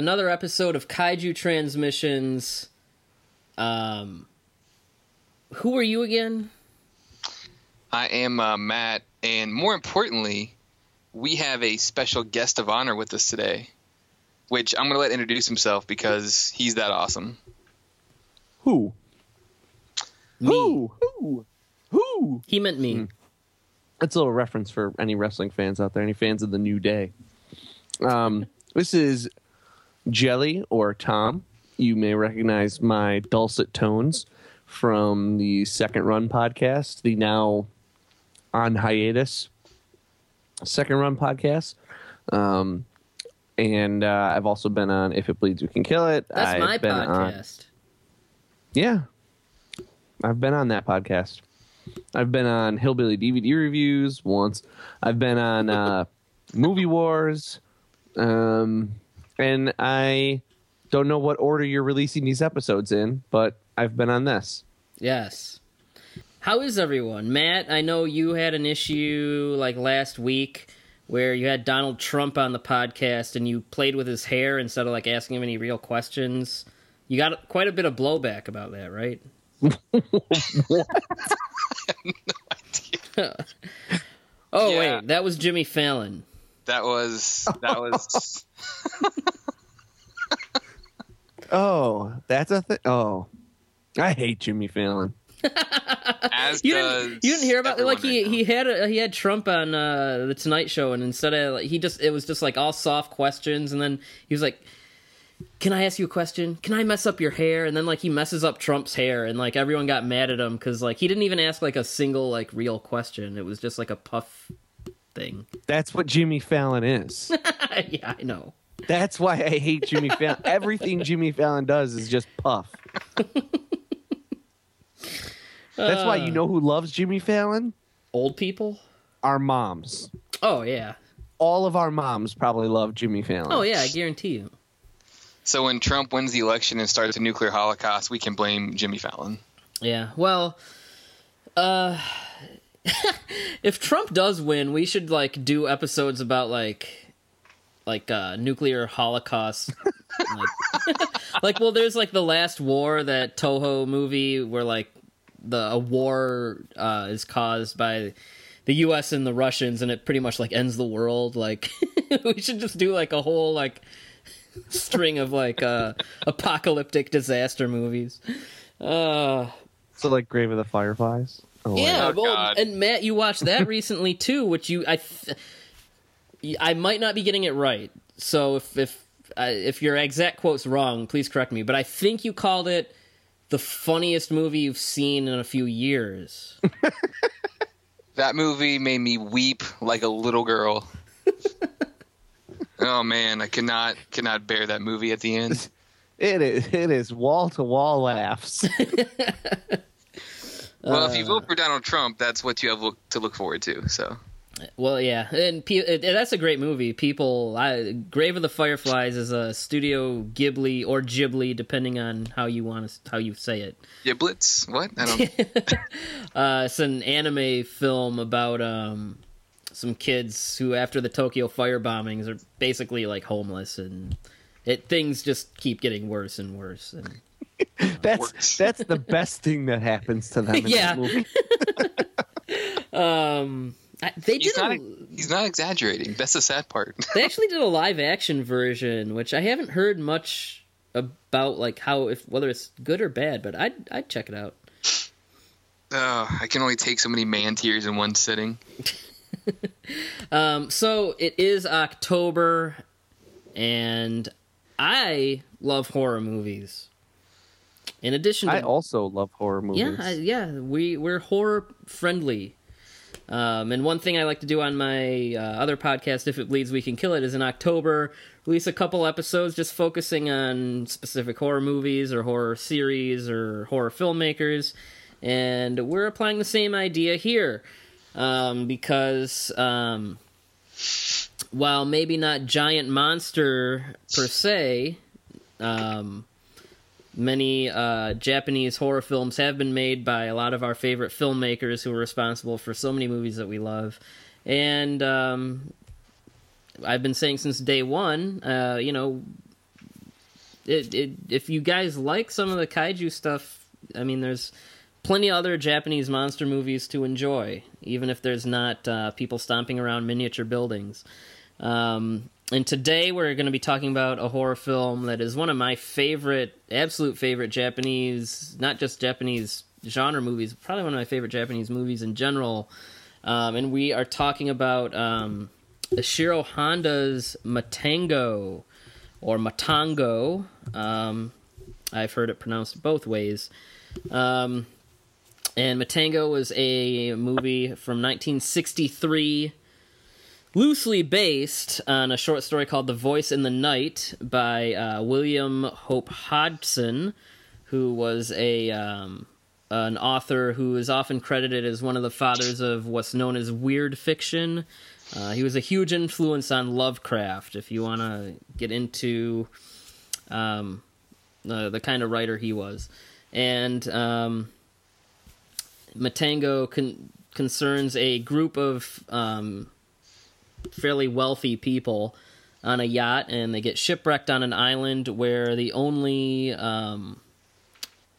Another episode of Kaiju Transmissions. Um, who are you again? I am uh, Matt, and more importantly, we have a special guest of honor with us today, which I'm going to let introduce himself because he's that awesome. Who? Me. Who? Who? Who? He meant me. That's a little reference for any wrestling fans out there, any fans of the New Day. Um, this is Jelly or Tom. You may recognize my dulcet tones from the Second Run podcast, the now on hiatus Second Run podcast. Um, and uh, I've also been on If It Bleeds, We Can Kill It. That's I've my been on- podcast. yeah. I've been on that podcast. I've been on Hillbilly DVD reviews once. I've been on uh, Movie Wars. Um, and I don't know what order you're releasing these episodes in, but I've been on this. Yes. How is everyone? Matt, I know you had an issue like last week where you had Donald Trump on the podcast and you played with his hair instead of like asking him any real questions. You got quite a bit of blowback about that, right? oh Yeah. wait, that was Jimmy Fallon. That was that was Oh, that's a thing. Oh, I hate Jimmy Fallon. as You does didn't, you didn't hear about everyone like he he had a, he had Trump on uh, the Tonight Show and instead of like, he just it was just like all soft questions and then he was like, "Can I ask you a question? Can I mess up your hair?" And then like he messes up Trump's hair and like everyone got mad at him because like he didn't even ask like a single like real question. It was just like a puff thing. That's what Jimmy Fallon is. yeah, I know. That's why I hate Jimmy Fallon. Everything Jimmy Fallon does is just puff. That's why you know who loves Jimmy Fallon? Old people. Our moms. Oh yeah. All of our moms probably love Jimmy Fallon. Oh yeah. I guarantee you. So when Trump wins the election and starts a nuclear holocaust, we can blame Jimmy Fallon. Yeah. Well, uh if Trump does win, we should like do episodes about like like uh nuclear holocaust. like, like well there's like the last war that Toho movie where like the a war uh is caused by the US and the Russians and it pretty much like ends the world like we should just do like a whole like string of like uh apocalyptic disaster movies. Uh So like Grave of the Fireflies. Oh, yeah, Oh, well, God. and Matt, you watched that recently too, which you I, th- I might not be getting it right. So if if uh, if your exact quote's wrong, please correct me. But I think you called it the funniest movie you've seen in a few years. That movie made me weep like a little girl. oh man, I cannot cannot bear that movie at the end. It is it is wall to wall laughs. Well, if you Uh. vote for Donald Trump, that's what you have look, to look forward to. So well, yeah, and pe- it, that's a great movie. People, I, Grave of the Fireflies is a Studio Ghibli or Ghibli, depending on how you want to how you say it. Giblets? What? I don't. Uh, it's an anime film about um, some kids who, after the Tokyo fire bombings, are basically like homeless, and it things just keep getting worse and worse. And That's Works. that's the best thing that happens to them in Yeah. movie. um, I, they He's did. not. a, He's not exaggerating. That's the sad part. they actually did a live action version, which I haven't heard much about, like how if whether it's good or bad. But I'd I'd check it out. Uh, I can only take so many man tears in one sitting. Um, so it is October, and I love horror movies. In addition, to I also love horror movies. Yeah, I, yeah, we we're horror friendly. Um, and one thing I like to do on my uh, other podcast, if it bleeds, we can kill it, is in October release a couple episodes just focusing on specific horror movies or horror series or horror filmmakers. And we're applying the same idea here um, because um, while maybe not giant monster per se, um, many uh, Japanese horror films have been made by a lot of our favorite filmmakers who are responsible for so many movies that we love. And um, I've been saying since day one, uh, you know, it, it, if you guys like some of the kaiju stuff, I mean, there's plenty other Japanese monster movies to enjoy, even if there's not uh, people stomping around miniature buildings. Um, and today we're going to be talking about a horror film that is one of my favorite, absolute favorite Japanese, not just Japanese genre movies, probably one of my favorite Japanese movies in general. Um, and we are talking about um, Ishiro Honda's Matango, or Matango. Um, I've heard it pronounced both ways. Um, and Matango was a movie from 1963 loosely based on a short story called The Voice in the Night by uh, William Hope Hodgson, who was a um, an author who is often credited as one of the fathers of what's known as weird fiction. Uh, he was a huge influence on Lovecraft. If you want to get into um, the, the kind of writer he was, and um, Matango con- concerns a group of um, fairly wealthy people on a yacht, and they get shipwrecked on an island where the only um,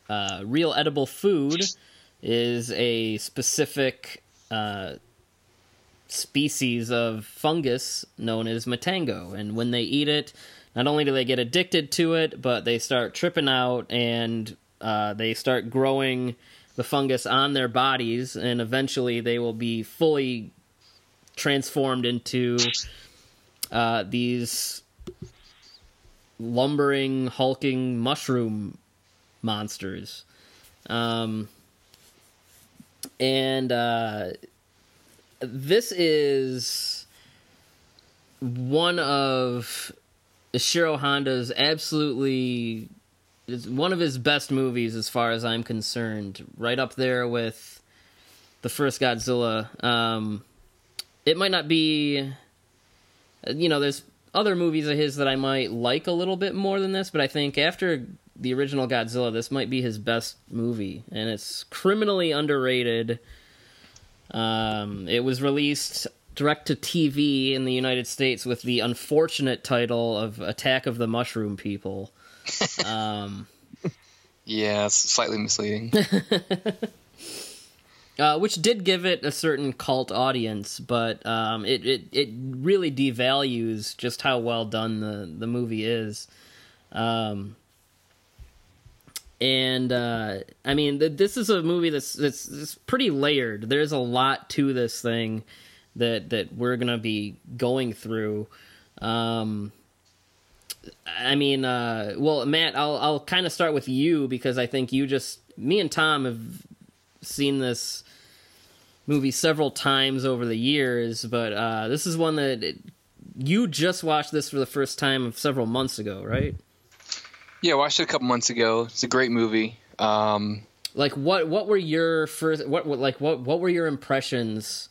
uh, real edible food is a specific uh, species of fungus known as matango. And when they eat it, not only do they get addicted to it, but they start tripping out and uh, they start growing the fungus on their bodies, and eventually they will be fully transformed into uh, these lumbering, hulking mushroom monsters. Um, and uh, this is one of Ishiro Honda's absolutely is one of his best movies as far as I'm concerned. Right up there with the first Godzilla. Um, it might not be you know there's other movies of his that i might like a little bit more than this but i think after the original godzilla this might be his best movie and it's criminally underrated um, it was released direct to tv in the united states with the unfortunate title of attack of the mushroom people um, Yeah, it's slightly misleading. uh, which did give it a certain cult audience, but um, it, it it really devalues just how well done the the movie is. Um, and uh, I mean, th- this is a movie that's, that's that's pretty layered. There's a lot to this thing that that we're gonna be going through. Um, I mean, uh, well, Matt, I'll I'll kind of start with you because I think you just me and Tom have seen this movie several times over the years, but uh, this is one that it, you just watched this for the first time several months ago, right? yeah, I watched it a couple months ago. It's a great movie. Um, Like what what were your first what, what like what what were your impressions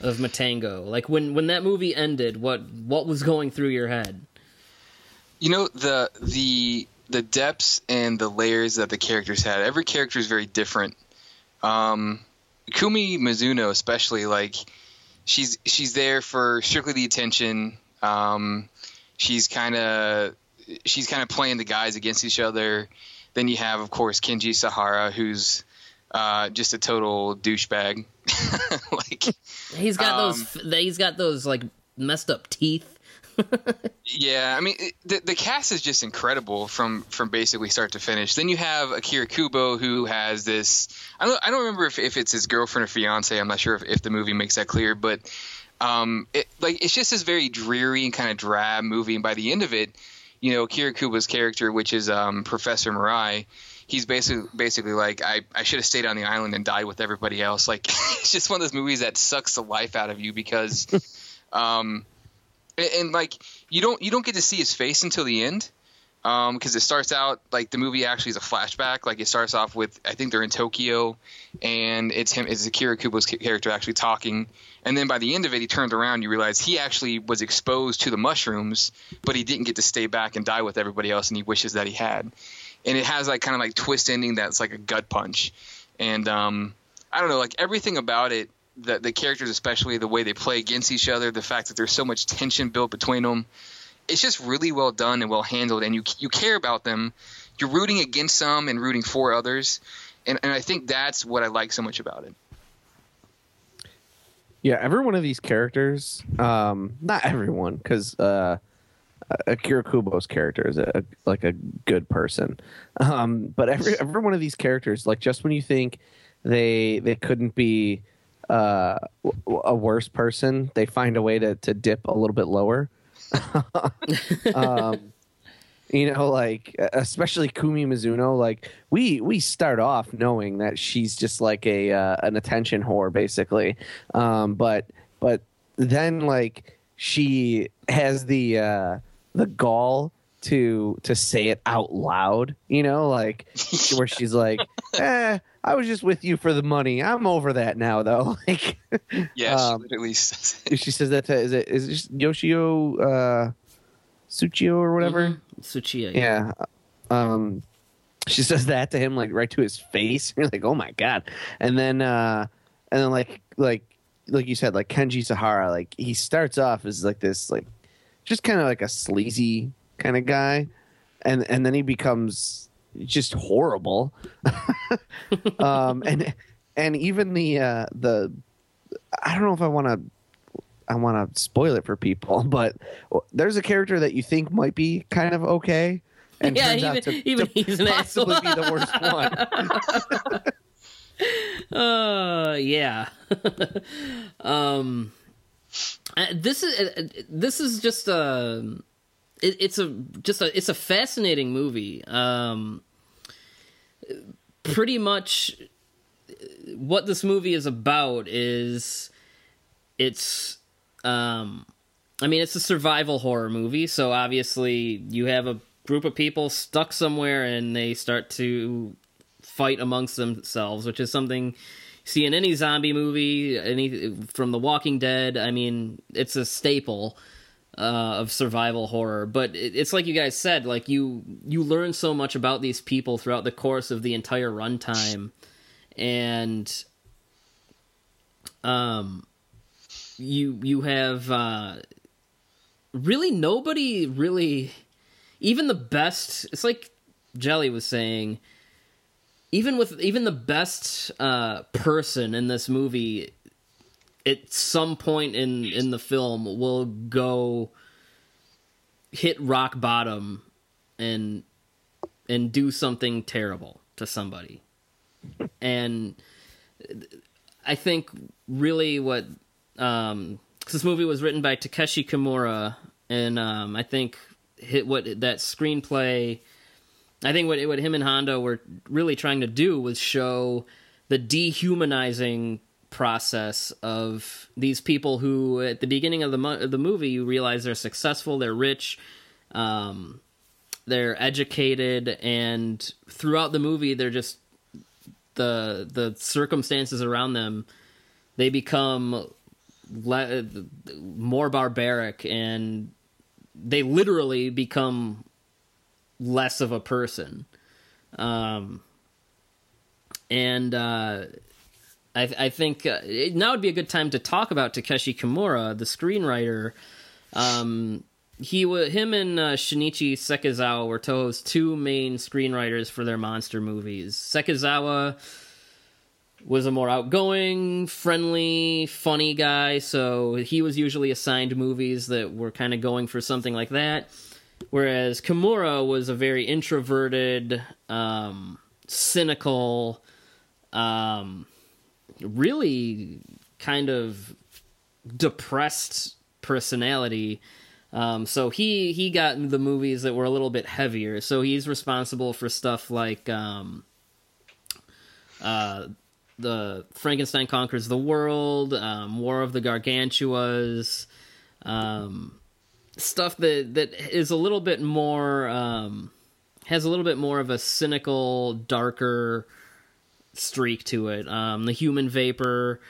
of Matango? Like when when that movie ended, what what was going through your head? you know the the the depths and the layers that the characters had. Every character is very different. Um, Kumi Mizuno, especially, like she's she's there for strictly the attention. Um, she's kind of she's kind of playing the guys against each other. Then you have, of course, Kenji Sahara, who's uh, just a total douchebag. like, He's got Um, those. He's got those like messed up teeth. Yeah, I mean, it, the the cast is just incredible from from basically start to finish. Then you have Akira Kubo, who has this. I don't I don't remember if, if it's his girlfriend or fiance. I'm not sure if, if the movie makes that clear, but um, it, like it's just this very dreary and kind of drab movie. And by the end of it, you know, Akira Kubo's character, which is um, Professor Murai, he's basically basically like I, I should have stayed on the island and died with everybody else. Like it's just one of those movies that sucks the life out of you because, um, and, and like you don't you don't get to see his face until the end. Um, because it starts out like the movie actually is a flashback. Like it starts off with I think they're in Tokyo, and it's him, it's Akira Kubo's character actually talking, and then by the end of it, he turns around, you realize he actually was exposed to the mushrooms, but he didn't get to stay back and die with everybody else, and he wishes that he had. And it has like kind of like twist ending that's like a gut punch, and um, I don't know, like everything about it, the the characters especially the way they play against each other, the fact that there's so much tension built between them, it's just really well done and well handled, and you you care about them. You're rooting against some and rooting for others, and and I think that's what I like so much about it. Yeah, every one of these characters, um, not everyone, because uh, Akira Kubo's character is a, like a good person, um, but every every one of these characters, like just when you think they they couldn't be uh, a worse person, they find a way to to dip a little bit lower. um, you know, like especially Kumi Mizuno, like we we start off knowing that she's just like a uh, an attention whore, basically. Um, but but then like she has the uh, the gall to to say it out loud, you know, like where she's like, "Eh, I was just with you for the money. I'm over that now, though." Like Yeah, Um, she literally says it. she says that to is it is it just Yoshio uh, Tsuchiyo or whatever. Tsuchiya. Yeah. Um she says that to him like right to his face. You're like, "Oh my god." And then uh and then like like like you said like Kenji Sahara like he starts off as like this like just kind of like a sleazy kind of guy and and then he becomes just horrible. um and and even the uh the I don't know if I want to I want to spoil it for people, but there's a character that you think might be kind of okay, and Yeah, turns even- out to, even to he's an possibly asshole. be the worst one. Uh, yeah. um, uh, this is uh, this is just a it, it's a just a it's a fascinating movie. Um, pretty much what this movie is about is it's um I mean, it's a survival horror movie, so obviously you have a group of people stuck somewhere and they start to fight amongst themselves, which is something you see in any zombie movie, any from The Walking Dead. I mean, it's a staple uh, of survival horror. But it, it's like you guys said, like you you learn so much about these people throughout the course of the entire runtime, and um, you you have uh, really nobody really even the best. It's like Jelly was saying even with even the best uh, person in this movie, at some point in in the film will go hit rock bottom and and do something terrible to somebody, and I think really what um this movie was written by Takeshi Kimura, and um, I think hit what that screenplay. I think what what him and honda were really trying to do was show the dehumanizing process of these people who, at the beginning of the mo- the movie, you realize they're successful, they're rich, um, they're educated, and throughout the movie, they're just the the circumstances around them. They become le- more barbaric, and they literally become less of a person. Um, and uh, I, I think uh, now would be a good time to talk about Takeshi Kimura, the screenwriter. Um, he him and uh, Shinichi Sekizawa were Toho's two main screenwriters for their monster movies. Sekizawa was a more outgoing, friendly, funny guy, so he was usually assigned movies that were kind of going for something like that. Whereas Kimura was a very introverted, um, cynical, um, really kind of depressed personality. Um, so he he got the movies that were a little bit heavier. So he's responsible for stuff like um, uh, the Frankenstein conquers the world, um, War of the Gargantuas, um, stuff that that is a little bit more um, has a little bit more of a cynical, darker streak to it. Um, the Human Vapor,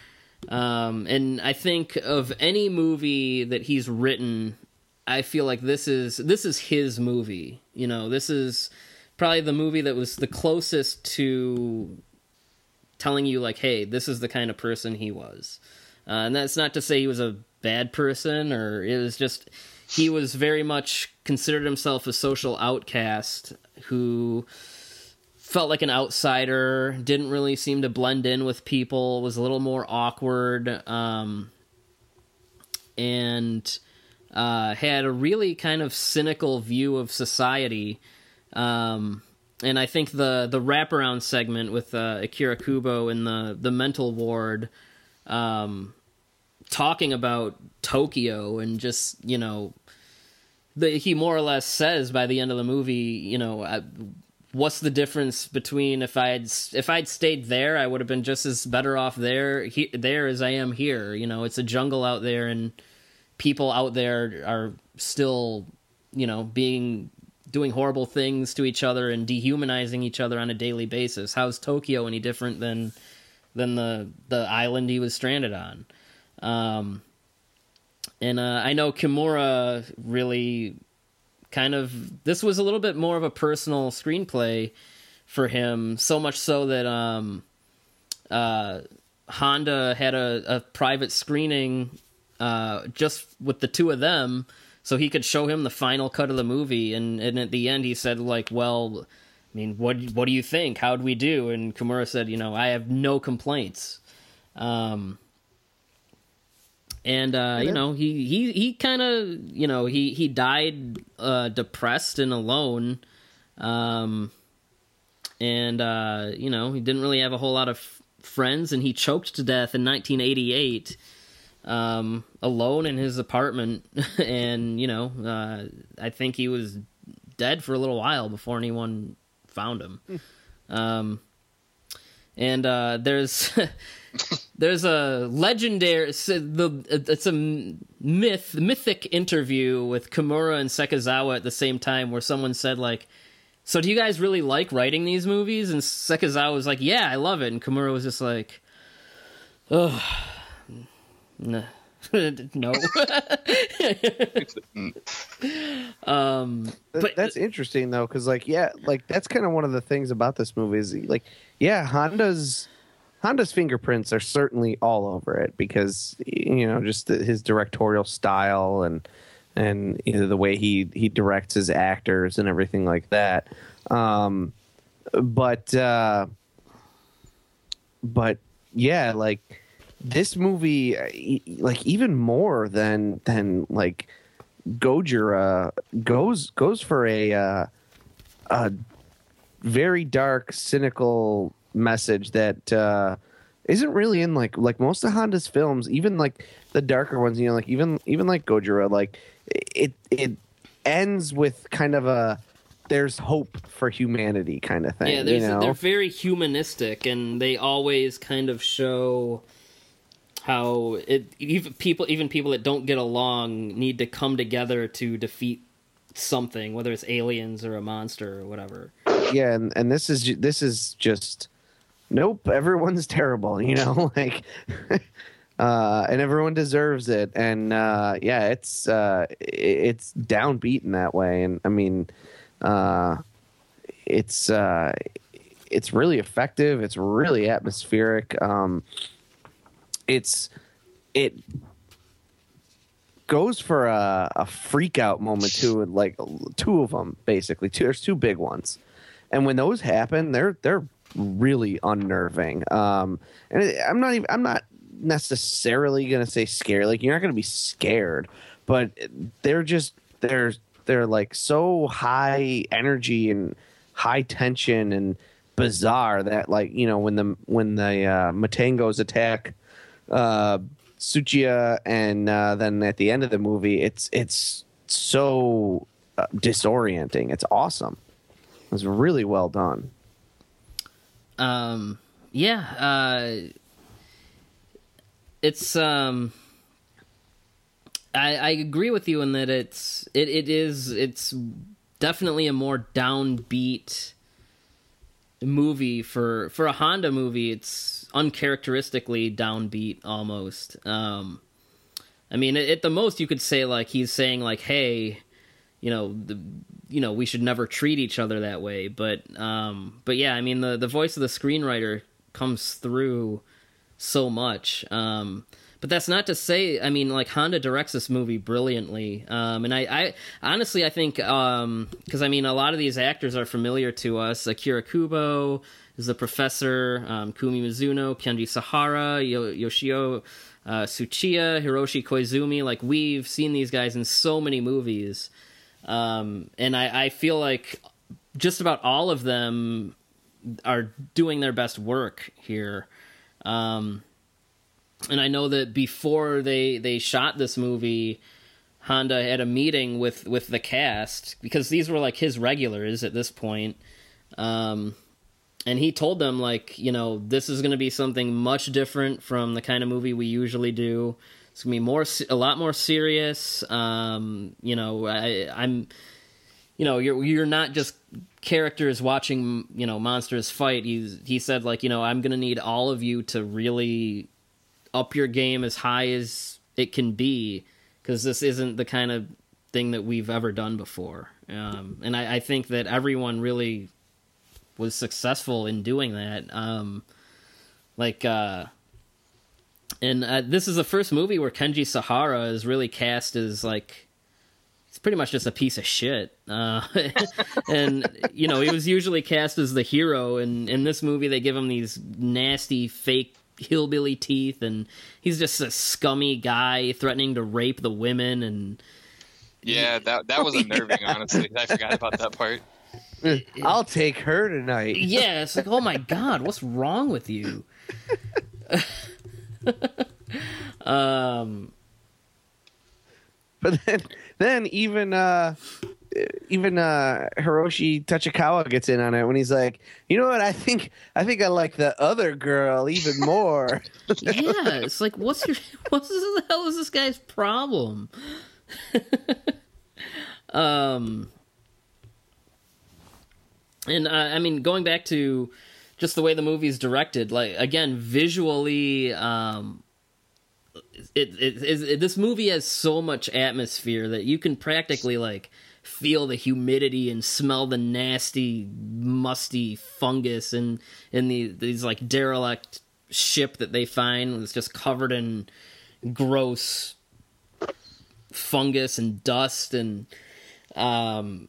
um, and I think of any movie that he's written, I feel like this is this is his movie. You know, this is probably the movie that was the closest to telling you like, hey, this is the kind of person he was. Uh, and that's not to say he was a bad person, or it was just he was very much considered himself a social outcast who felt like an outsider, didn't really seem to blend in with people, was a little more awkward, um, and uh, had a really kind of cynical view of society. Um, and I think the the wraparound segment with uh, Akira Kubo in the the mental ward, um, talking about Tokyo and just you know, the, he more or less says by the end of the movie, you know, uh, what's the difference between if I had if I'd stayed there, I would have been just as better off there he, there as I am here. You know, it's a jungle out there, and people out there are still, you know, being doing horrible things to each other and dehumanizing each other on a daily basis. How's Tokyo any different than than the the island he was stranded on? Um, and uh, I know Kimura really kind of this was a little bit more of a personal screenplay for him, so much so that um, uh, Honda had a, a private screening uh, just with the two of them so he could show him the final cut of the movie and, and at the end he said like well i mean what what do you think? How'd we do? And kimura said you know i have no complaints. Um and uh you know he he he kind of you know he he died uh depressed and alone. Um and uh you know he didn't really have a whole lot of f- friends and he choked to death in 1988 um, alone in his apartment, and you know, uh, I think he was dead for a little while before anyone found him. Um, and uh, there's there's a legendary the it's a myth mythic interview with Kimura and Sekizawa at the same time where someone said like. So do you guys really like writing these movies? And Sekizawa was like, "Yeah, I love it." And Kimura was just like, "Ugh, no. no. um, but that's interesting though, because like, yeah, like that's kind of one of the things about this movie is like, yeah, Honda's Honda's fingerprints are certainly all over it because you know just the, his directorial style and and you know, the way he he directs his actors and everything like that. Um, but uh, but yeah, like this movie, uh, like even more than than like Gojira, goes goes for a uh, a very dark, cynical message that uh, isn't really in like like most of Honda's films, even like the darker ones. You know, like even even like Gojira, like it it ends with kind of a there's hope for humanity kind of thing. yeah, you know? they're very humanistic, and they always kind of show how it even people even people that don't get along need to come together to defeat something, whether it's aliens or a monster or whatever. yeah and, and this is this is just nope everyone's terrible you know like uh and everyone deserves it. And uh yeah it's uh it's downbeat in that way. And i mean uh it's uh it's really effective. It's really atmospheric. Um it's it goes for a, a freak out moment too like two of them basically. Two there's two big ones. And when those happen they're they're really unnerving. Um and i'm not even i'm not necessarily gonna say scared. Like you're not gonna be scared but they're just they're they're like so high energy and high tension and bizarre that like you know when the when the uh, Matangos attack uh, Tsuchiya and uh, then at the end of the movie it's it's so uh, disorienting. It's awesome. It was really well done. Um, yeah, uh, it's um, I, I agree with you in that it's it, it is it's definitely a more downbeat movie for for a Honda movie. It's uncharacteristically downbeat almost. Um, I mean, at the most, you could say like he's saying like, "Hey, you know, the, you know, we should never treat each other that way." But um, but yeah, I mean, the the voice of the screenwriter comes through so much. Um, but that's not to say, I mean, like Honda directs this movie brilliantly, um, and I, I honestly I think because um, I mean a lot of these actors are familiar to us. Akira Kubo is the professor, um, Kumi Mizuno, Kenji Sahara, Yo- Yoshio uh, Tsuchiya, Hiroshi Koizumi. Like we've seen these guys in so many movies, um, and I, I feel like just about all of them are doing their best work here. Um, and I know that before they they shot this movie, Honda had a meeting with with the cast because these were like his regulars at this point. Um, and he told them like, you know, this is going to be something much different from the kind of movie we usually do. It's going to be more a lot more serious. Um, you know, I, I'm you know, you're you're not just characters watching, you know, monsters fight. He's he said like, you know, I'm going to need all of you to really up your game as high as it can be because this isn't the kind of thing that we've ever done before. Um, and I, I, think that everyone really was successful in doing that. Um, like, uh, and uh, this is the first movie where Kenji Sahara is really cast as like it's pretty much just a piece of shit. Uh, and you know, he was usually cast as the hero, and in this movie they give him these nasty fake hillbilly teeth, and he's just a scummy guy threatening to rape the women. And yeah, that that was unnerving. honestly, I forgot about that part. I'll take her tonight. Yeah, it's like, oh my god, what's wrong with you? um, but then, then even uh, even uh, Hiroshi Tachikawa gets in on it when he's like, you know what? I think I think I like the other girl even more. yeah, it's like, what's your what the hell is this guy's problem? um, and uh, I mean, going back to just the way the movie's directed, like again, visually, um, it, it, it, it, this movie has so much atmosphere that you can practically like feel the humidity and smell the nasty, musty fungus and in the these like derelict ship that they find it's just covered in gross fungus and dust and um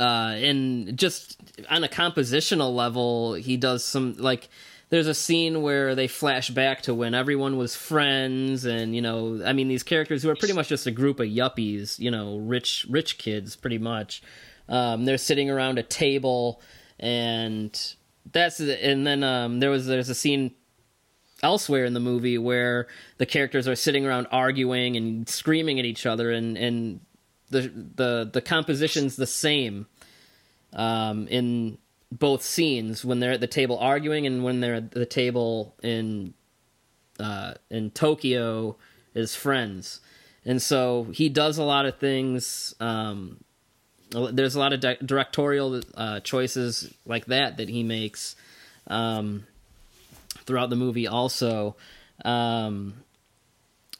uh and just on a compositional level he does some like there's a scene where they flash back to when everyone was friends and you know i mean these characters who are pretty much just a group of yuppies you know rich rich kids pretty much. Um, they're sitting around a table and that's and then um, there was there's a scene elsewhere in the movie where the characters are sitting around arguing and screaming at each other and and the the the composition's the same um, in both scenes when they're at the table arguing and when they're at the table in uh, in Tokyo as friends. And so he does a lot of things. Um, there's a lot of di- directorial uh, choices like that that he makes um, throughout the movie, also. Um,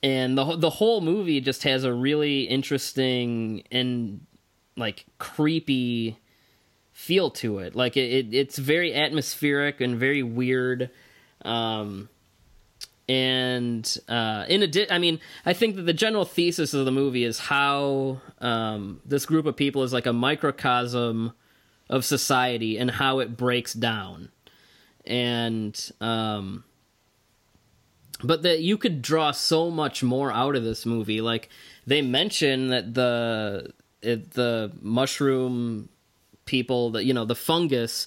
and the the whole movie just has a really interesting and like creepy feel to it. Like it, it it's very atmospheric and very weird. Um, and uh, in addition, I mean, I think that the general thesis of the movie is how um, this group of people is like a microcosm of society and how it breaks down, and um, but that you could draw so much more out of this movie. Like they mention that the it, the mushroom people, that you know, the fungus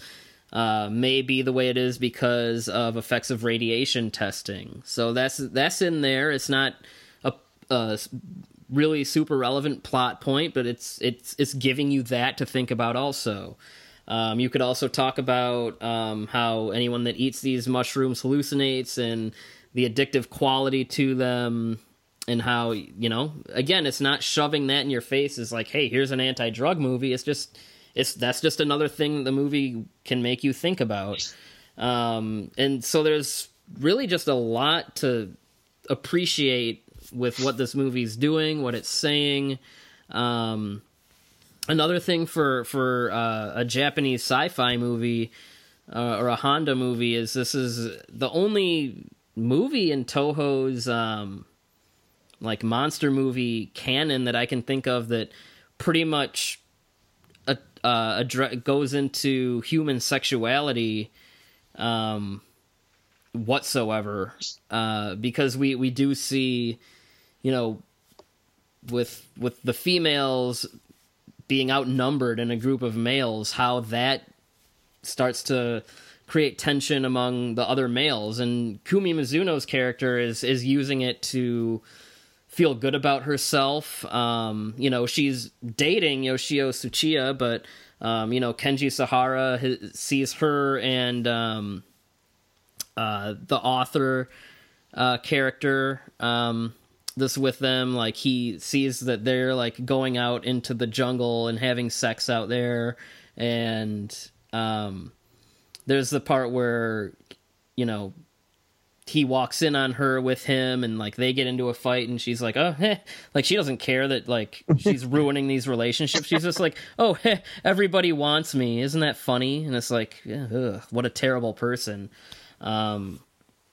uh, may be the way it is because of effects of radiation testing. So that's that's in there. It's not a, a really super relevant plot point, but it's it's it's giving you that to think about also. Um, you could also talk about um, how anyone that eats these mushrooms hallucinates and the addictive quality to them and how you know again it's not shoving that in your face as like hey here's an anti-drug movie. It's just it's that's just another thing the movie can make you think about. Um, and so there's really just a lot to appreciate with what this movie's doing what it's saying. Um, another thing for for uh, a japanese sci-fi movie uh, or a honda movie is this is the only movie in Toho's um, like monster movie canon that I can think of that pretty much uh, uh, addre- goes into human sexuality um, whatsoever, uh, because we we do see, you know, with with the females being outnumbered in a group of males, how that starts to create tension among the other males and Kumi Mizuno's character is is using it to feel good about herself. Um, you know, she's dating Yoshio Tsuchiya, but um, you know, Kenji Sahara his, sees her and um, uh, the author uh, character um, this with them. Like he sees that they're like going out into the jungle and having sex out there, and um, there's the part where you know he walks in on her with him and like they get into a fight and she's like oh heh. like she doesn't care that like she's ruining these relationships. She's just like oh heh, everybody wants me. Isn't that funny? And it's like yeah, ugh, what a terrible person. Um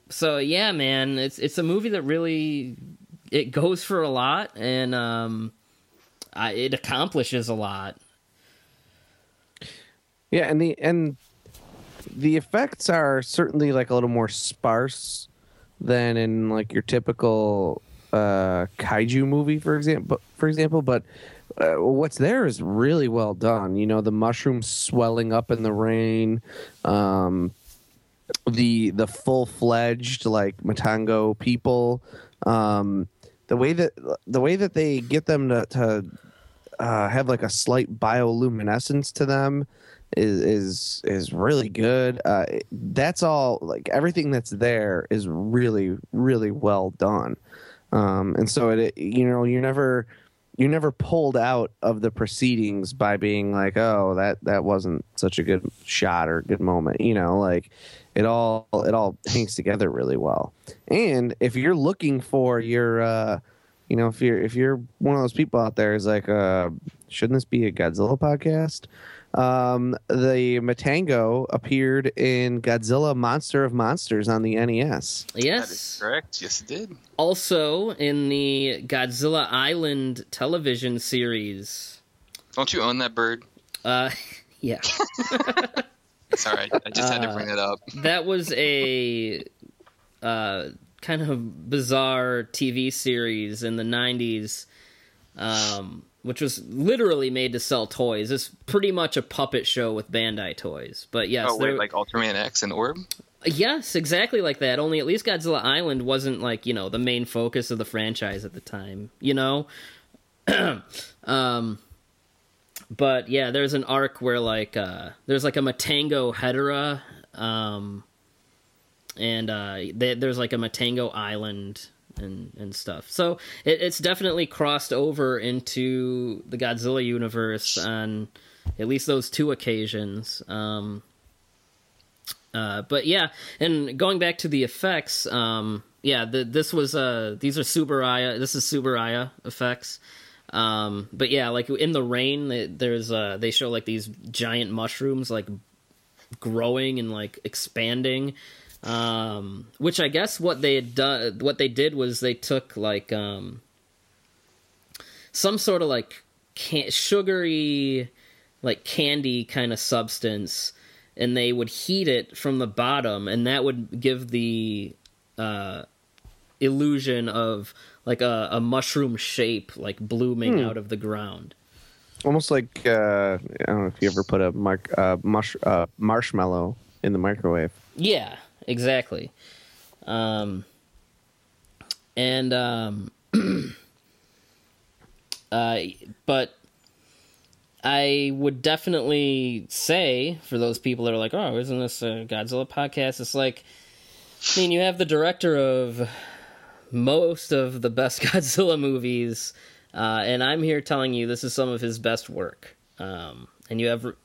so yeah man it's it's a movie that really it goes for a lot and um I, it accomplishes a lot. Yeah, and the and the effects are certainly like a little more sparse than in like your typical uh kaiju movie for example for example but uh, what's there is really well done. You know the mushrooms swelling up in the rain um the the full-fledged like matango people um the way that the way that they get them to, to uh, have like a slight bioluminescence to them is is is really good. Uh, that's all. Like everything that's there is really really well done. Um, and so it, you know, you're never you're never pulled out of the proceedings by being like, oh, that that wasn't such a good shot or good moment. You know, like it all it all hangs together really well. And if you're looking for your uh, you know, if you're if you're one of those people out there is like, uh, shouldn't this be a Godzilla podcast? Um, the Matango appeared in Godzilla Monster of Monsters on the NES. That is yes correct. Yes, it did. also in the Godzilla Island television series. Don't you own that bird? Uh, yeah, Sorry, I just had to bring it up. that was a uh, kind of bizarre TV series in the '90s, um, which was literally made to sell toys. It's pretty much a puppet show with Bandai toys. But yes, oh wait, like Ultraman X and Orb. Yes, exactly like that. Only at least Godzilla Island wasn't like, you know, the main focus of the franchise at the time, you know? um but yeah, there's an arc where like uh there's like a Matango Hedera um and uh they, there's like a Matango Island and and stuff. So it, it's definitely crossed over into the Godzilla universe on at least those two occasions. Um uh, but yeah, and going back to the effects, um, yeah, the, this was uh, these are Tsuburaya. This is Tsuburaya effects. Um, but yeah, like in the rain, there's uh, they show like these giant mushrooms like growing and like expanding. Um, which I guess what they had done, what they did was they took like um, some sort of like can- sugary, like candy kind of substance, and they would heat it from the bottom, and that would give the uh, illusion of like a, a mushroom shape, like blooming out of the ground. Almost like uh, I don't know if you ever put a mark, uh, mush, uh, marshmallow in the microwave. Yeah, exactly. Um, and um, uh, but I would definitely say for those people that are like, "Oh, isn't this a Godzilla podcast?" It's like, I mean, you have the director of most of the best Godzilla movies, uh, and I'm here telling you this is some of his best work. Um, and you have r-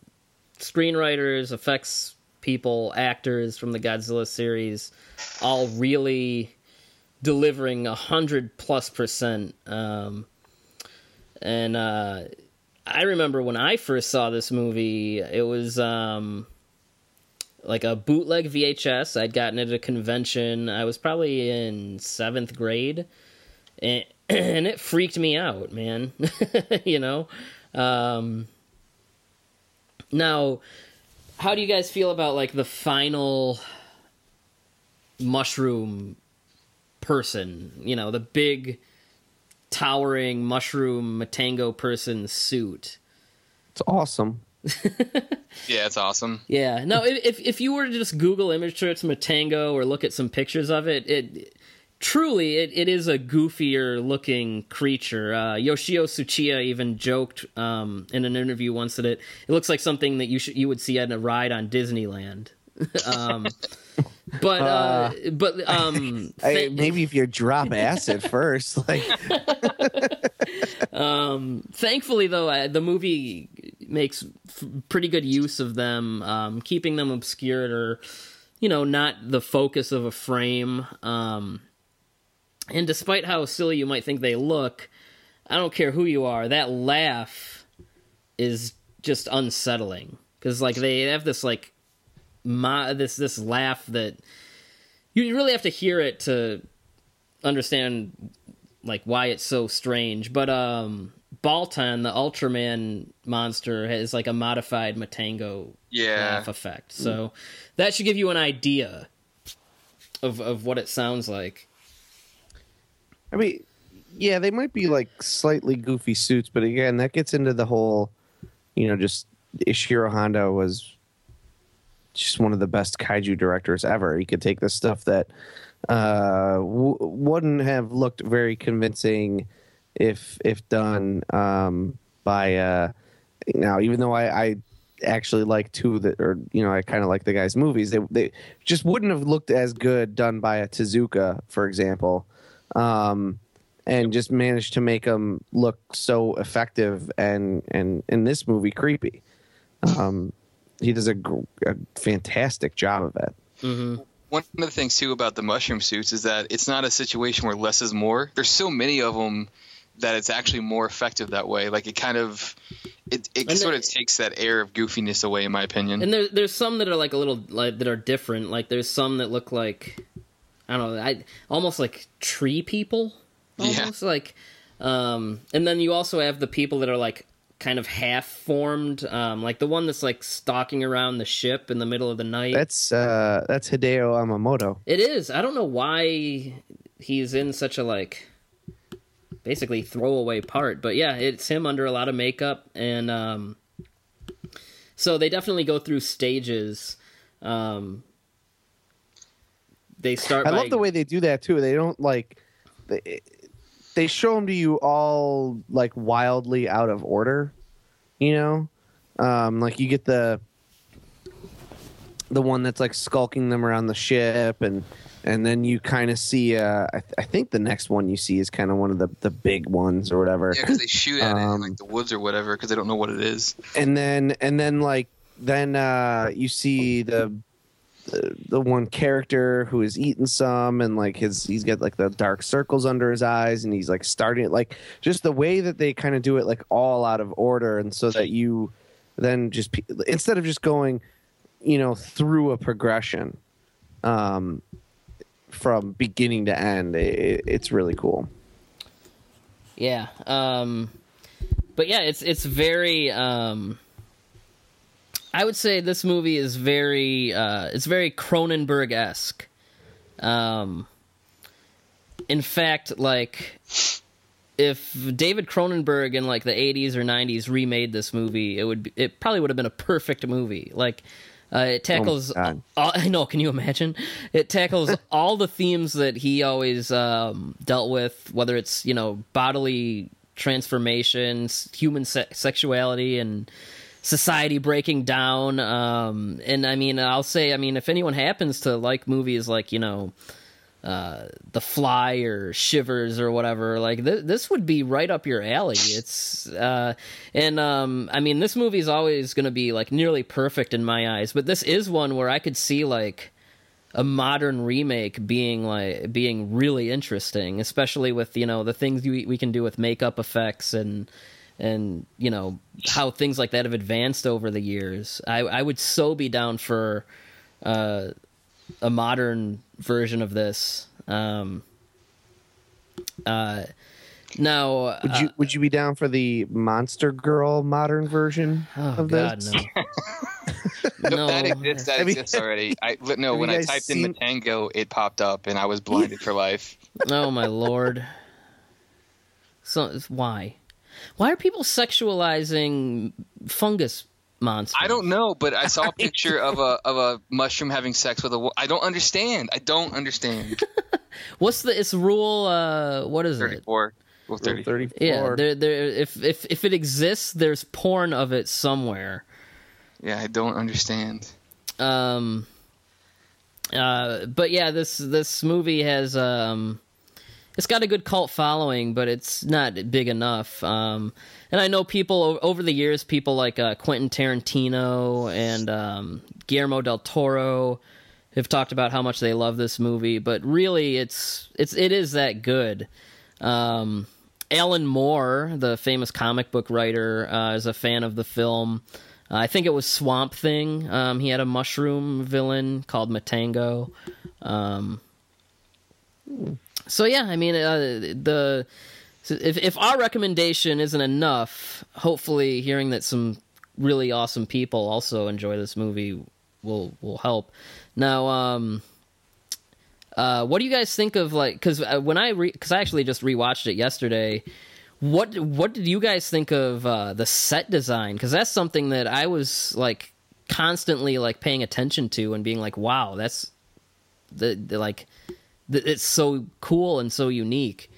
screenwriters, effects people, actors from the Godzilla series, all really delivering a hundred plus percent. Um, and uh, I remember when I first saw this movie, it was um, like a bootleg VHS. I'd gotten it at a convention. I was probably in seventh grade, and, and it freaked me out, man. you know. Um, now, how do you guys feel about like the final mushroom person? You know, the big towering mushroom Matango person suit. It's awesome. Yeah, it's awesome. Yeah. No, if if- if you were to just Google image search Matango or look at some pictures of it, it truly it, it is a goofier looking creature. Uh, Yoshio Tsuchiya even joked um, in an interview once that it it looks like something that you should you would see at a ride on Disneyland. um, but uh, but um, I, maybe if you drop acid first, like thankfully though uh, the movie makes f- pretty good use of them um, keeping them obscured or you know not the focus of a frame um, and despite how silly you might think they look i don't care who you are that laugh is just unsettling because like they have this like ma- this this laugh that you really have to hear it to understand like why it's so strange. But um Baltan, the Ultraman monster, has like a modified Matango Yeah. laugh effect. So that should give you an idea of of what it sounds like. I mean, yeah, they might be like slightly goofy suits, but again, that gets into the whole, you know, just Ishiro Honda was just one of the best kaiju directors ever. He could take the stuff that uh, w- wouldn't have looked very convincing if if done um, by uh, now. Even though I, I actually like two that, or you know, I kind of like the guy's movies. They they just wouldn't have looked as good done by a Tezuka, for example um, and just managed to make them look so effective and and in this movie creepy. Um, he does a, a fantastic job of it. One of the things too about the mushroom suits is that it's not a situation where less is more. There's so many of them that it's actually more effective that way. Like it kind of it, it And sort the- of takes that air of goofiness away, in my opinion. And there, there's some that are like a little like that are different. Like there's some that look like I don't know, I almost like tree people. Yeah. Almost like um and then you also have the people that are like kind of half formed, um, like the one that's like stalking around the ship in the middle of the night. That's uh, that's Hideo Yamamoto. It is. I don't know why he's in such a like basically throwaway part, but yeah, it's him under a lot of makeup and um so they definitely go through stages. Um they start I by, love the way they do that too. They don't like they, they show them to you all like wildly out of order. You know, um, like you get the the one that's like skulking them around the ship, and and then you kind of see. Uh, I, th- I think the next one you see is kind of one of the the big ones or whatever. yeah, because they shoot at it in Um, like the woods or whatever because they don't know what it is. and then and then like then uh you see the the, one character who is eating some and like his he's got like the dark circles under his eyes and he's like starting it like just the way that they kind of do it like all out of order and so that you then just instead of just going you know through a progression um, from beginning to end. It, it's really cool. Yeah. Um but yeah, it's it's very um I would say this movie is very uh it's very Cronenberg-esque. Um in fact, like if David Cronenberg in like the 80s or 90s remade this movie, it would be, it probably would have been a perfect movie. Like uh, it tackles. God. all, I know. Can you imagine? It tackles all the themes that he always um, dealt with, whether it's you know bodily transformations, human se- sexuality, and society breaking down. Um, and I mean, I'll say, I mean, if anyone happens to like movies like you know. Uh, the Fly or Shivers or whatever, like th- this would be right up your alley. It's uh, and um, I mean, this movie is always going to be like nearly perfect in my eyes, but this is one where I could see like a modern remake being like being really interesting, especially with you know the things we we can do with makeup effects and and you know how things like that have advanced over the years. I I would so be down for uh, a modern version of this. Um, uh, now, Would you Would you be down for the Monster Girl modern version oh of god, this? no, no. that exists. That Have you- exists already. I no. When I guys typed in Matango, it popped up, and I was blinded for life. Oh my lord. So why? Why are people sexualizing fungus monsters? I don't know, but I saw a picture of a of a mushroom having sex with a. I don't understand. I don't understand. What's the it's rule uh what is Thirty it? four. Well, thirty. Thirty four. Yeah, there there if if if it exists there's porn of it somewhere. Yeah, I don't understand. Um uh but yeah, this this movie has um it's got a good cult following, but it's not big enough. Um, and I know people over the years, people like uh, Quentin Tarantino and um, Guillermo del Toro have talked about how much they love this movie, but really, it's it's it is that good. Um, Alan Moore, the famous comic book writer, uh, is a fan of the film. Uh, I think it was Swamp Thing. Um, he had a mushroom villain called Matango. So yeah, I mean, uh, the if if our recommendation isn't enough, hopefully hearing that some really awesome people also enjoy this movie will will help. Now, um, uh, what do you guys think of like? Because uh, when I because I actually just rewatched it yesterday. What what did you guys think of uh, the set design? Because that's something that I was like constantly like paying attention to and being like, wow, that's the, the like it's so cool and so unique.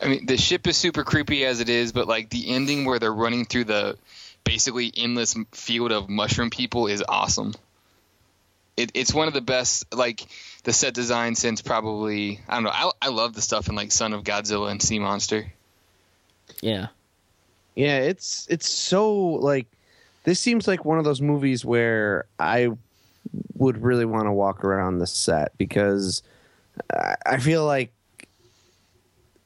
I mean, the ship is super creepy as it is, but like the ending where they're running through the basically endless field of mushroom people is awesome. It, it's one of the best, like the set design since probably I don't know. I, I love the stuff in like Son of Godzilla and Sea Monster. Yeah. Yeah, it's it's so like this seems like one of those movies where I would really want to walk around the set because I- feel like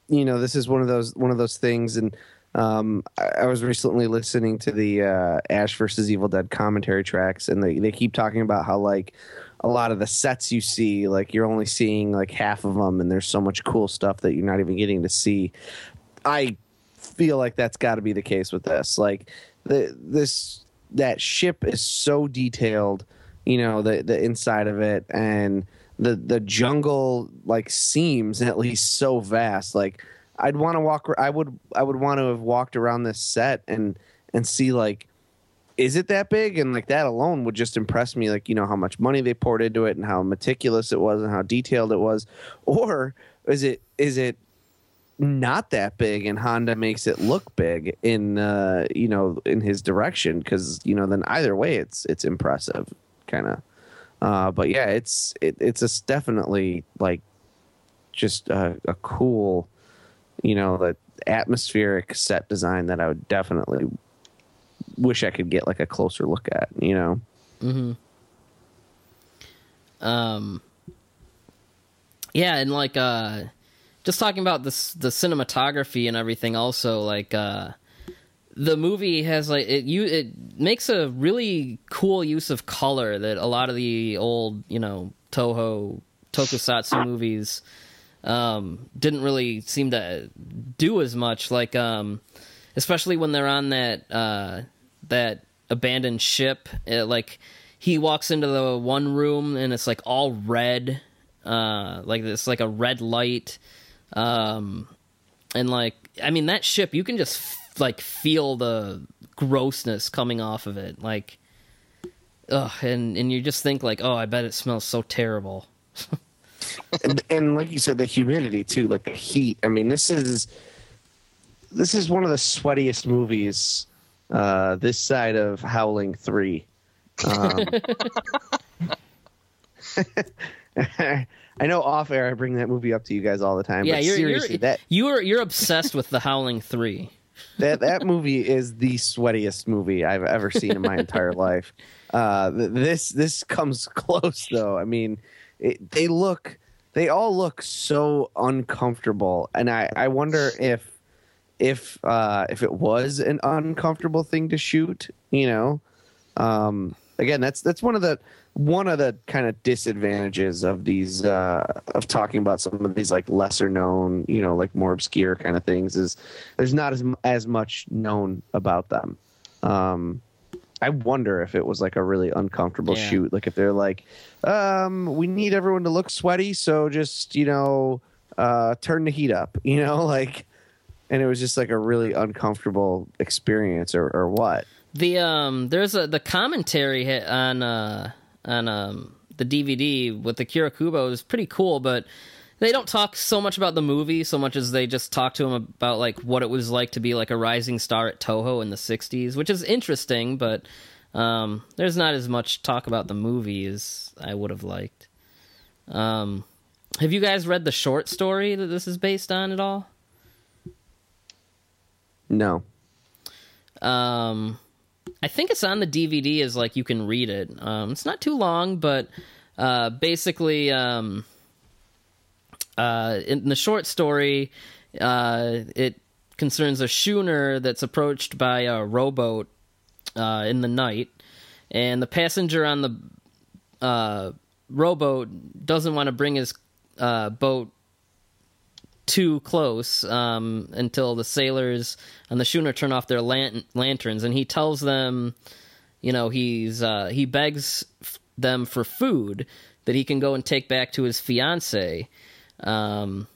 you know this is one of those one of those things and um, I, I was recently listening to the uh, Ash versus Evil Dead commentary tracks, and they, they keep talking about how like a lot of the sets you see, like you're only seeing like half of them, and there's so much cool stuff that you're not even getting to see. I feel like that's got to be the case with this. Like the this that ship is so detailed, you know, the the inside of it and the the jungle like seems at least so vast. Like I'd want to walk. I would I would want to have walked around this set and and see like is it that big and like that alone would just impress me like you know how much money they poured into it and how meticulous it was and how detailed it was or is it is it not that big and Honda makes it look big in uh you know in his direction cuz you know then either way it's it's impressive kind of uh but yeah it's it, it's definitely like just a, a cool you know the atmospheric set design that I would definitely wish I could get like a closer look at you know? Um Yeah, and like uh just talking about this the cinematography and everything also like uh the movie has like it you it makes a really cool use of color that a lot of the old, you know, Toho tokusatsu movies um, didn't really seem to do as much. Like, um, especially when they're on that uh, that abandoned ship. It, like, he walks into the one room and it's like all red, uh, like it's like a red light, um, and like I mean that ship you can just like feel the grossness coming off of it, like. Ugh, and and you just think like, oh, I bet it smells so terrible. and, and like you said, the humidity too, like the heat. I mean, this is this is one of the sweatiest movies uh, this side of Howling Three. Um, I know off air I bring that movie up to you guys all the time. Yeah, but you're seriously, you're, that you're you're obsessed with the Howling Three. That that movie is the sweatiest movie I've ever seen in my entire life. Uh, th- this this comes close though. I mean, it, they look they all look so uncomfortable, and I I wonder if if uh, if it was an uncomfortable thing to shoot. You know, um, again, that's that's one of the one of the kind of disadvantages of these uh, of talking about some of these like lesser known, you know, like more obscure kind of things is there's not as as much known about them. Um, I wonder if it was like a really uncomfortable Yeah. shoot, like if they're like, um, we need everyone to look sweaty, so just you know, uh, turn the heat up, you know, like, and it was just like a really uncomfortable experience, or or what? The um, there's a the commentary hit on uh on um the DVD with Akira Kubo is pretty cool, but they don't talk so much about the movie so much as they just talk to him about like what it was like to be like a rising star at Toho in the '60s, which is interesting, but um, there's not as much talk about the movie as I would have liked. Um, have you guys read the short story that this is based on at all? No. Um, I think it's on the DVD as like you can read it. Um, it's not too long, but uh, basically, um, uh, in the short story, uh, it concerns a schooner that's approached by a rowboat uh, in the night, and the passenger on the uh, rowboat doesn't want to bring his uh, boat too close um, until the sailors on the schooner turn off their lan- lanterns, and he tells them, you know, he's uh, he begs f- them for food that he can go and take back to his fiance, um,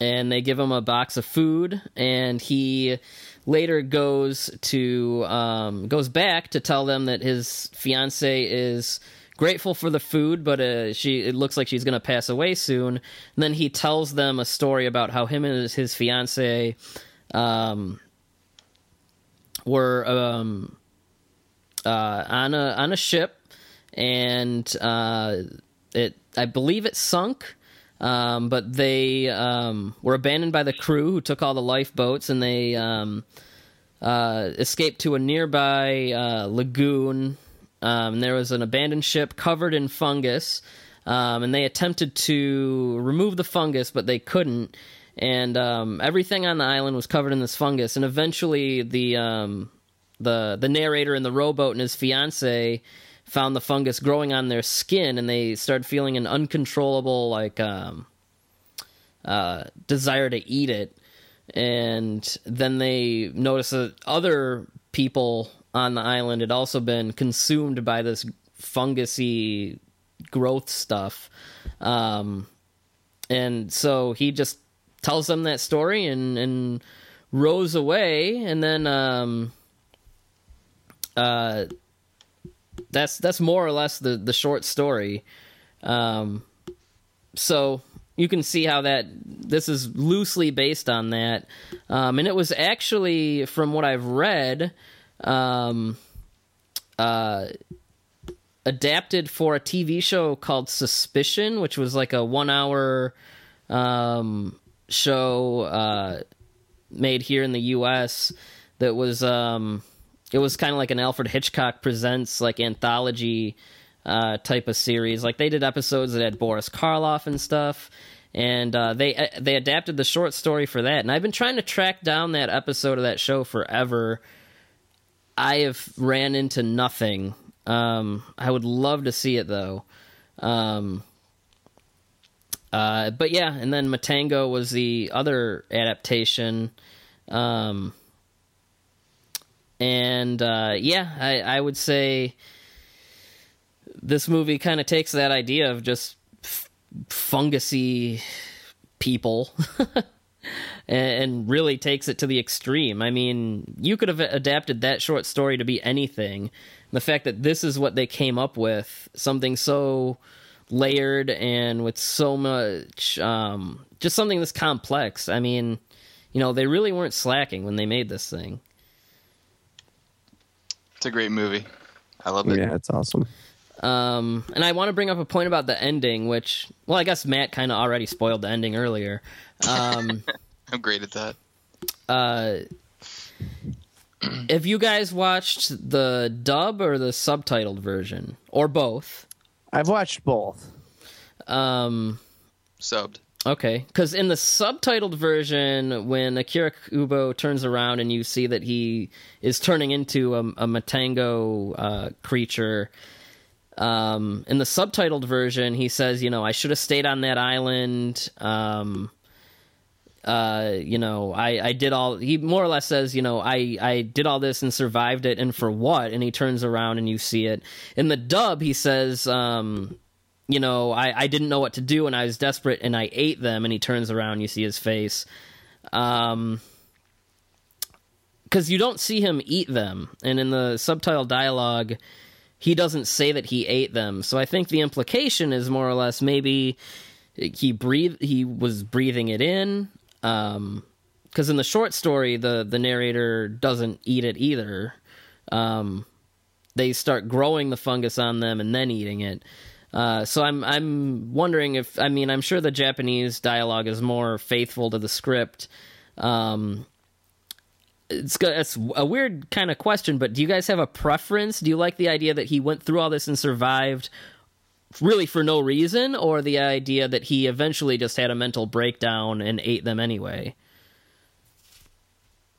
and they give him a box of food, and he later goes to um, goes back to tell them that his fiance is grateful for the food, but uh, she it looks like she's going to pass away soon. And then he tells them a story about how him and his, his fiance um, were um, uh, on a on a ship, and uh, it I believe it sunk. Um, but they um, were abandoned by the crew who took all the lifeboats, and they um, uh, escaped to a nearby uh, lagoon. Um, there was an abandoned ship covered in fungus, um, and they attempted to remove the fungus, but they couldn't. And um, everything on the island was covered in this fungus. And eventually, the um, the the narrator in the rowboat and his fiance found the fungus growing on their skin, and they started feeling an uncontrollable like um, uh, desire to eat it and then they noticed that other people on the island. Had also been consumed by this fungusy growth stuff. Um, and so he just tells them that story and and rows away. And then um uh that's that's more or less the the short story. Um so you can see how that this is loosely based on that. Um, and it was actually from what i've read um, uh, adapted for a tv show called suspicion which was like a one hour um, show uh, made here in the us that was um, it was kind of like an alfred hitchcock presents like anthology uh, type of series. Like they did episodes that had Boris Karloff and stuff, and uh, they they adapted the short story for that. And I've been trying to track down that episode of that show forever. I have ran into nothing. Um, I would love to see it though. Um, uh, but yeah, and then Matango was the other adaptation. Um, and uh, yeah, I, I would say this movie kind of takes that idea of just f- fungusy people and really takes it to the extreme. I mean, you could have adapted that short story to be anything. The fact that this is what they came up with, something so layered and with so much, um, just something this complex. I mean, you know, they really weren't slacking when they made this thing. It's a great movie. I love it. Yeah, it's awesome. Um, and I want to bring up a point about the ending, which, well, I guess Matt kind of already spoiled the ending earlier. Um, I'm great at that. uh, have you guys watched the dub or the subtitled version, or both? I've watched both. Um, Subbed. okay, because in the subtitled version, when Akira Kubo turns around and you see that he is turning into a, a Matango uh, creature, um, in the subtitled version, he says, "You know, I should have stayed on that island." Um, uh, you know, I, I did all. He more or less says, you know, I, I did all this and survived it, and for what? And he turns around and you see it in the dub. He says, um, you know, I, I didn't know what to do, and I was desperate, and I ate them. And he turns around, you see his face. Um, because you don't see him eat them, and in the subtitle dialogue, he doesn't say that he ate them. So I think the implication is more or less maybe he breathe he was breathing it in. Um, because in the short story, the the narrator doesn't eat it either. Um, they start growing the fungus on them and then eating it. Uh, so I'm I'm wondering if I mean I'm sure the Japanese dialogue is more faithful to the script. Um, it's it's a weird kind of question, but do you guys have a preference? Do you like the idea that he went through all this and survived really for no reason, or the idea that he eventually just had a mental breakdown and ate them anyway?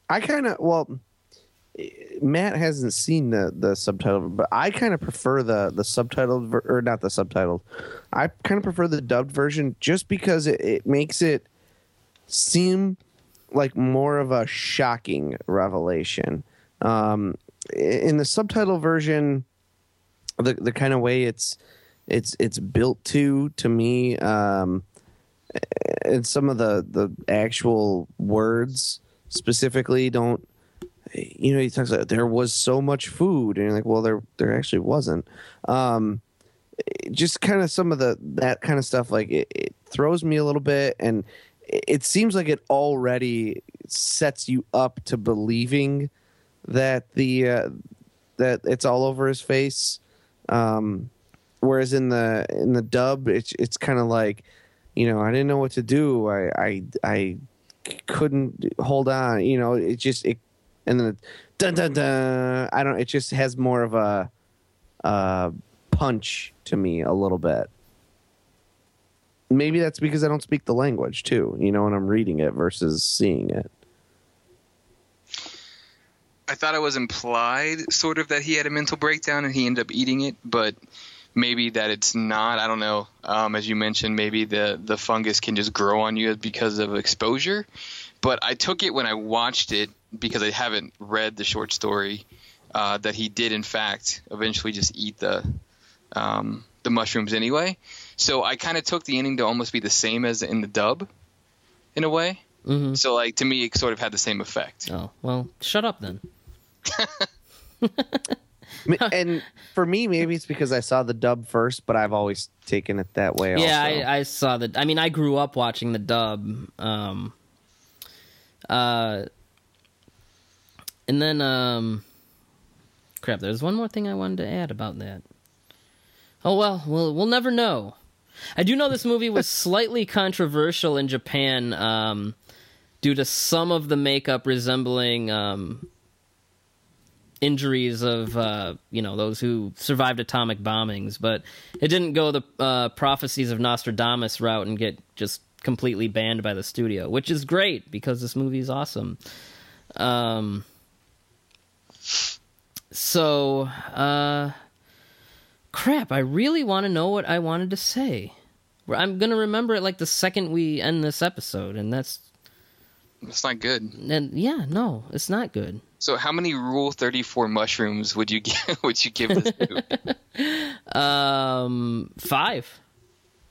I kind of well, Matt hasn't seen the the subtitle, but I kind of prefer the the subtitled ver- or not the subtitled. I kind of prefer the dubbed version just because it, it makes it seem like more of a shocking revelation. Um, in the subtitle version, the the kind of way it's it's it's built to to me, um, and some of the the actual words specifically don't you know he talks about there was so much food and you're like well there there actually wasn't. Um just kind of some of the that kind of stuff like it, it throws me a little bit and it, seems like it already sets you up to believing that the uh, that it's all over his face. Um whereas in the in the dub it's it's kind of like you know i didn't know what to do. I i i couldn't hold on you know it just it and then dun dun dun i don't it just has more of a uh punch to me a little bit. Maybe that's because i don't speak the language too you know when i'm reading it versus seeing it. I thought it was implied, sort of, that he had a mental breakdown and he ended up eating it, but maybe that it's not. I don't know. Um, as you mentioned, maybe the the fungus can just grow on you because of exposure. But I took it when I watched it because I haven't read the short story uh, that he did in fact eventually just eat the um, the mushrooms anyway. So I kind of took the ending to almost be the same as in the dub, in a way. Mm-hmm. So like to me, it sort of had the same effect. Oh well, shut up then. and for me maybe it's because i saw the dub first but i've always taken it that way Yeah. I, I saw the. I mean, I grew up watching the dub. Um, uh, and then, um, crap. There's one more thing I wanted to add about that. Oh well, we'll we'll never know. I do know this movie was slightly controversial in Japan um, due to some of the makeup resembling um, injuries of uh, you know those who survived atomic bombings, but it didn't go the uh, prophecies of Nostradamus route and get just completely banned by the studio, which is great because this movie is awesome. Um, so, uh, crap, I really want to know what I wanted to say. I'm going to remember it like the second we end this episode, and that's, It's not good. and yeah, no, it's not good. So, how many Rule Thirty Four mushrooms would you give? Would you give this movie? Um, five.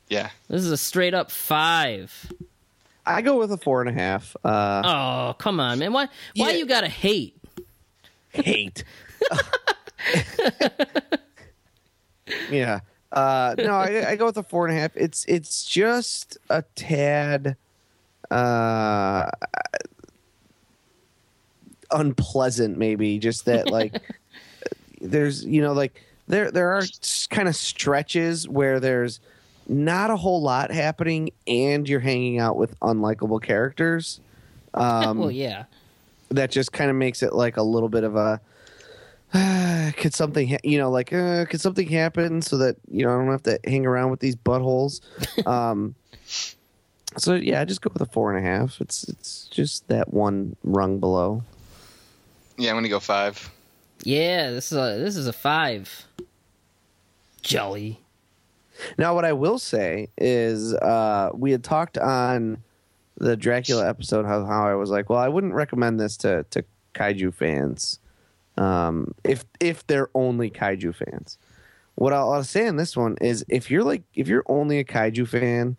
yeah, This is a straight up five. I go with a four and a half. Uh, Oh, come on, man. Why, why Yeah. you gotta hate? hate. yeah. Uh, no, I, I go with a four and a half. It's it's just a tad uh, unpleasant, maybe. Just that, like, there's you know, like there there are kind of stretches where there's not a whole lot happening, and you're hanging out with unlikable characters. Um, well, yeah. that just kind of makes it like a little bit of a uh, could something ha- you know like uh, could something happen so that you know I don't have to hang around with these buttholes. um, so yeah, I just go with a four and a half. It's it's just that one rung below. yeah. I'm gonna go five. Yeah, this is a this is a five. Jelly. Now, what I will say is, uh, we had talked on the Dracula episode how, how I was like, well, I wouldn't recommend this to to kaiju fans, um, if if they're only kaiju fans. What I'll, I'll say in this one is, if you're like, if you're only a kaiju fan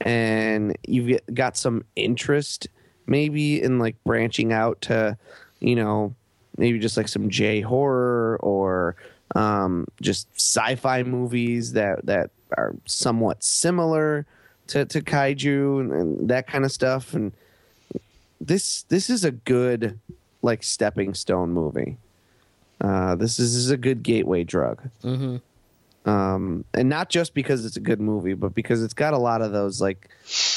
and you've got some interest, maybe in like branching out to, you know, maybe just like some J horror or um, just sci-fi movies that that are somewhat similar to, to kaiju and, and that kind of stuff. And this this is a good like stepping stone movie. Uh, this is, this is a good gateway drug. Mm-hmm. Um, and not just because it's a good movie, but because it's got a lot of those like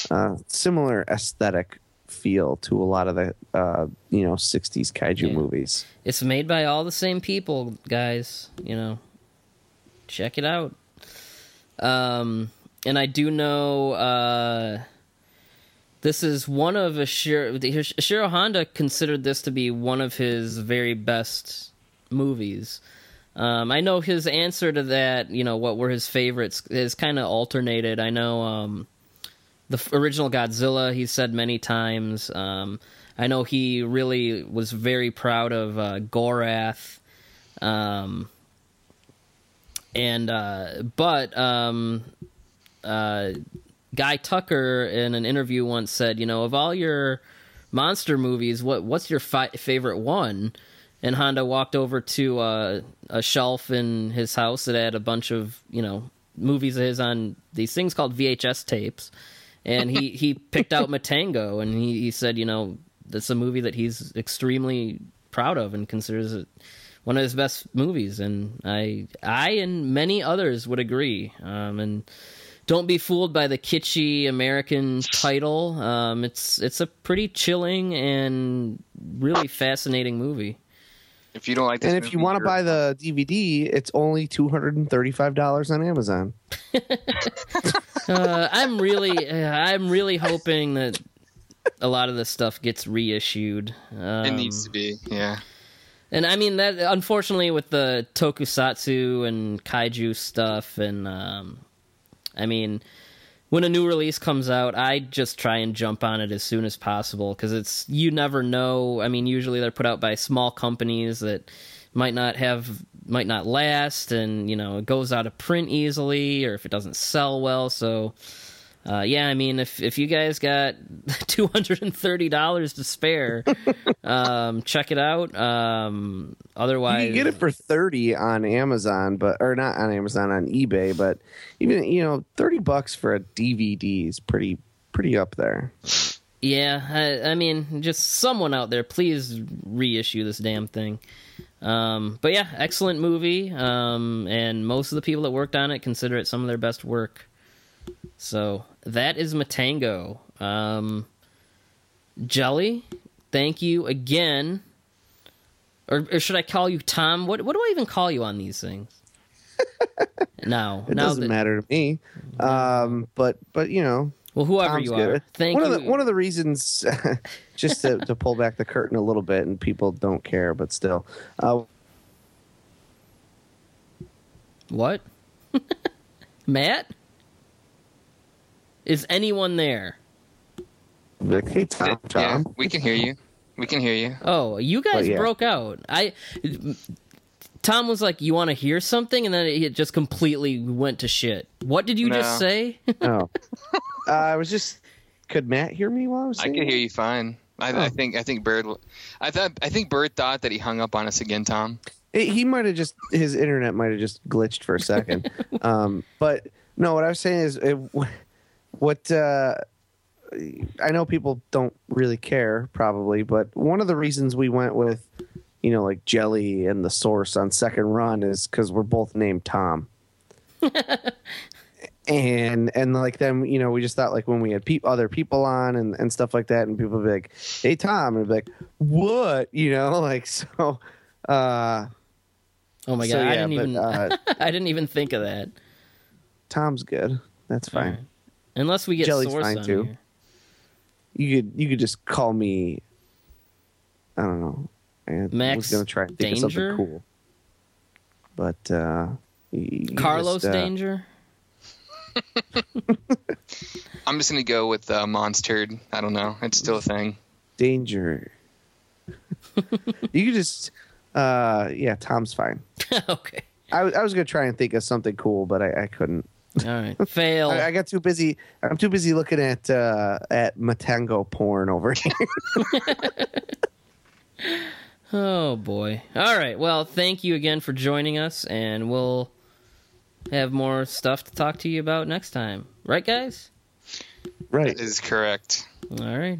uh, similar aesthetic feel to a lot of the uh, you know '60s kaiju Yeah. movies. It's made by all the same people, guys. You know, check it out. Um, and I do know uh, this is one of Ishiro, Ishiro Honda considered this to be one of his very best movies. Um, I know his answer to that, you know, what were his favorites, is kind of alternated. I know um, the original Godzilla, he said many times. Um, I know he really was very proud of uh, Gorath. Um, and uh, but um, uh, Guy Tucker in an interview once said, you know, of all your monster movies, what what's your fi- favorite one? And Honda walked over to uh, a shelf in his house that had a bunch of you know movies of his on these things called VHS tapes, and he he picked out Matango, and he, he said, you know, that's a movie that he's extremely proud of and considers it one of his best movies, and I I and many others would agree. Um, and don't be fooled by the kitschy American title. Um, it's it's a pretty chilling and really fascinating movie. If you don't like this, And if you want to buy the DVD, it's only two hundred and thirty-five dollars on Amazon. Uh, I'm really uh, I'm really hoping that a lot of this stuff gets reissued. Um, it needs to be, yeah. And I mean that unfortunately with the tokusatsu and kaiju stuff and um I mean when a new release comes out, I just try and jump on it as soon as possible cuz it's you never know. I mean usually they're put out by small companies that might not have might not last and you know it goes out of print easily or if it doesn't sell well so uh, yeah, I mean, if if you guys got two hundred and thirty dollars to spare, um, check it out. Um, You otherwise, can get it for thirty on Amazon, but or not on Amazon on eBay, but even you know thirty bucks for a DVD is pretty pretty up there. yeah. I, I mean, just someone out there, please reissue this damn thing. Um, but yeah, excellent movie. Um, and most of the people that worked on it consider it some of their best work. So that is Matango. Um, Jelly, thank you again. Or, or should I call you Tom? What what do I even call you on these things? no, It doesn't that, matter to me. Um, but but you know, well, whoever Tom's you good. are, thank one you. Of the, one of the reasons, just to, to pull back the curtain a little bit, and people don't care, but still, uh, What? Matt? Is anyone there? Like, hey, Tom, Yeah, we can hear you. We can hear you. Oh, you guys yeah. broke out. I Tom was like, "You want to hear something?" and then it just completely went to shit. What did you just say? Oh, uh, I was just. Could Matt hear me while I was? I can hear you fine. I, I think I think Bird. I thought I think Bird thought that he hung up on us again, Tom. He- he might have just his internet might have just glitched for a second. um, but no, what I was saying is, it, what uh, I know people don't really care probably, but one of the reasons we went with, you know, like Jelly and the Source on second run is because we're both named Tom. and and like then you know we just thought like when we had peop other people on and, and stuff like that and people would be like hey tom and be like what you know like so uh Oh my god, So, I didn't but, even uh, I didn't even think of that. Tom's good. That's fine. Alright. Unless we get Jelly's source fine, on too. here. You could you could just call me. I don't know. I was Max gonna try and think Danger? of something cool, but uh, you- you Carlos just, uh, Danger. I'm just gonna go with uh, Monstered. I don't know. It's still a thing. Danger. you could just, uh, yeah, Tom's fine. okay. I, was- I was gonna try and think of something cool, but I, I couldn't. All right. Fail. I, I got too busy. I'm too busy looking at uh, at Matango porn over here. Oh boy. All right. Well, thank you again for joining us, and we'll have more stuff to talk to you about next time. Right, guys? right. Is correct. All right.